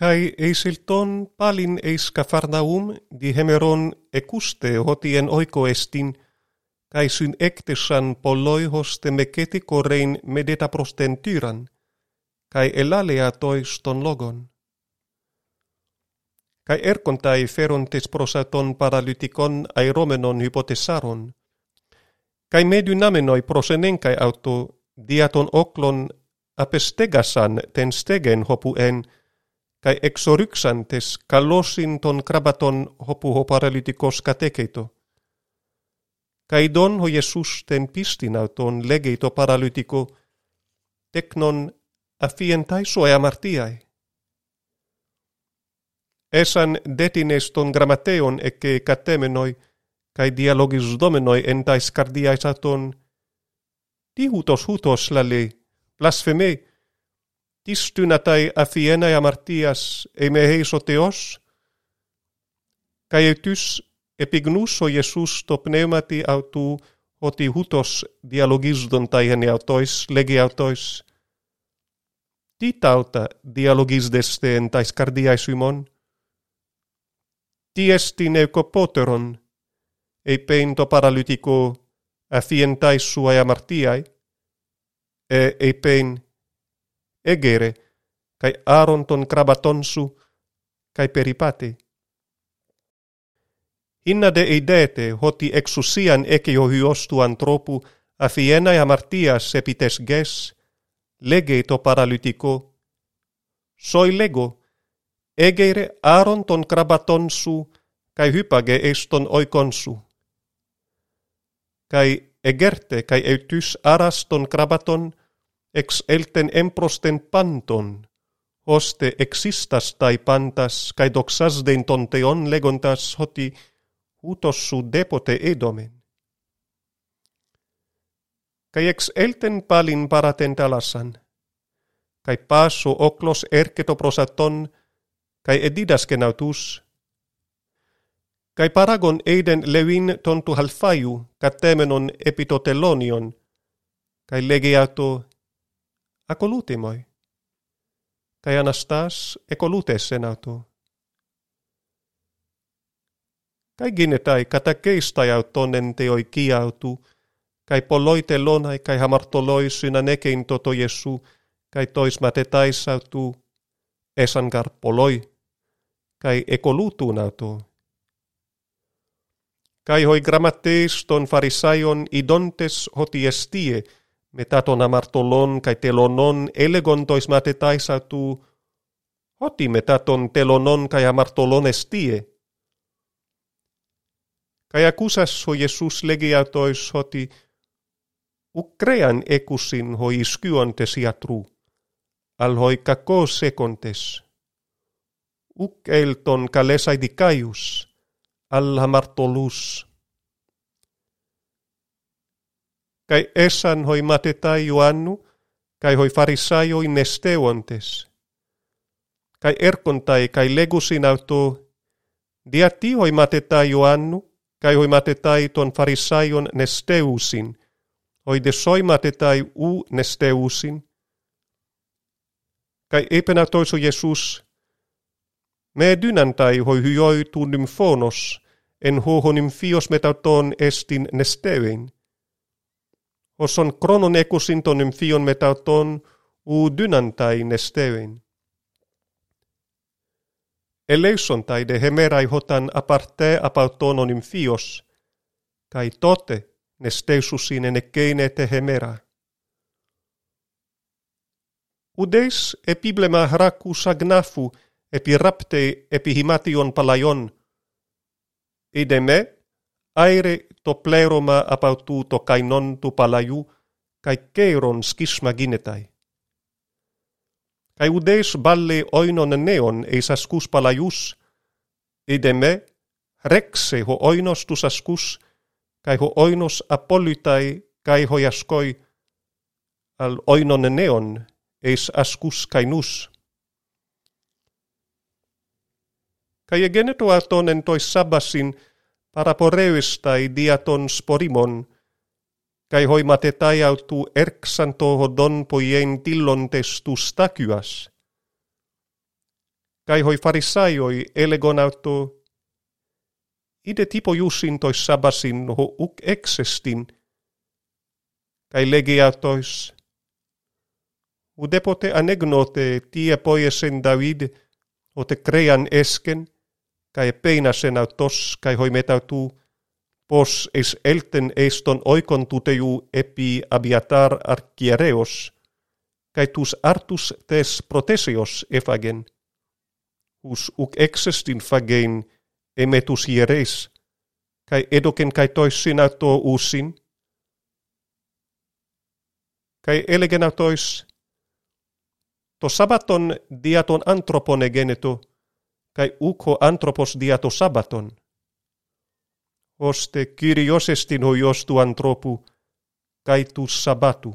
Kai eisilton palin eis kafarnaum di hemeron ekuste hotien oiko estin, kai syn ektesan polloihoste meketi korein medeta prosten tyran, kai elalea toiston logon. Kai erkontai ferontes prosaton paralytikon airomenon hypotesaron, kai me prosenen prosenenkai auto diaton oklon apestegasan ten stegen hopuen, kai exoryxantes kalosin ton krabaton hopu hoparalytikos katekeito. Kai don ho Jesus ten pistinauton legeito paralytiko teknon afientai soja martiai. Esan detines ton grammateon ecce katemenoi kai dialogis domenoi entais kardiaisaton. Tihutos hutos lali blasfemei Ιστούνα ταί αθιένα η αμαρτίας εμεχέης ο Θεός, καί ετούς επιγνούς ο Ιεσούς το πνεύμα τη αυτού, ότι ούτως διαλογίζον τα εν αυτοίς, λέγει αυτοίς, τι τάουτα διαλογίζδεστε εν ταις καρδιάις ημών, τι εστιν ευκοπότερον, επέιν το παραλυτικό, αφιεν ταις σου αμαρτίαί, ε επέιν egere, cae aronton crabatonsu, cae peripate. Inna de eidete hoti exousian ekeo hyostu antropu ja martias epites ges, lege to. Soi lego, egere aron ton kai hypage eston oikonsu. Kai egerte kai eutus aras ton krabaton, ex elten emprosten panton, hoste existas tai pantas, cae doxas den tonteon legontas hoti, utos su depote edomen. Cae ex elten palin paraten talasan, cae passo oclos erceto prosaton, cae edidas autus, cae paragon eiden levin tontu halfaiu, catemenon epitotelonion, cae legeato ακολούθημοι. Καί Αναστάς εκολούτες εν αυτού. Καί γίνεται κατακέισται αυτόν εν τε οικία αυτού, καί πολλοί τελώναι καί χαμαρτωλόι συνανέκειν το το Ιεσού, καί τοις ματετάις αυτού, έσαν καρ πολλοί, καί εκολούτουν αυτού. Καί οι γραμματείς των Φαρισάιων ειδόντες metaton amartolon kai telonon elegon tois matetaisa tu. Hoti metaton telonon kai amartolon estie kai akusas ho Jesus legia tois hoti ukrean ekusin ho iskyontes jatru al hoi kakos sekontes uk elton kalesai dikaius al hamartolus kai esan hoi matetai Ioannu, kai hoi farisaio in nesteuantes. Kai erkontai kai legusin auto, diati hoi matetai Ioannu, kai hoi matetai ton farisaion nesteusin, hoi de soi matetai u nesteusin. Kai epena toiso Jesus, me dynantai hoi hyoi tu nymfonos, en hoho nymfios metauton estin nestevein os on kronon ekusintonym fion metauton u dynantai nestein. Eleison tai de hemerai hotan aparte apautononym fios, kai tote nesteisusin ene keine te hemera. Udeis epiblema hraku sagnafu epi rapte epi himation palajon, aire palajon, ideme aire to pleroma apautu to kainon tu palaju, kai keiron skisma ginetai. Kai udes balle oinon neon eis askus palajus, ideme rexe ho oinos tus askus, kai ho oinos apolytai kai ho jaskoi, al oinon neon eis askus kainus. Kai egeneto atonen tois sabasin, paraporeuistai diaton sporimon, kai hoimate autu erksanto toho poien tillon testu stakyas. Kai hoi farisaioi elegon ide tipo juusintois sabasin ho uk eksestin, kai legiatois, udepote anegnote tie poiesen David, ote crean esken, kai peina sen autos kai hoimetautuu pos es elten eston oikon tuteu epi abiatar archiereos kai tus artus tes protesios efagen. Hus uk exestin fagein emetus hieres kai edoken kai toissin auto uusin kai elegen autois to sabaton diaton antropone geneto kai uko antropos diato sabaton. Oste kyriosestin estin jostu antropu, kai tu sabatu.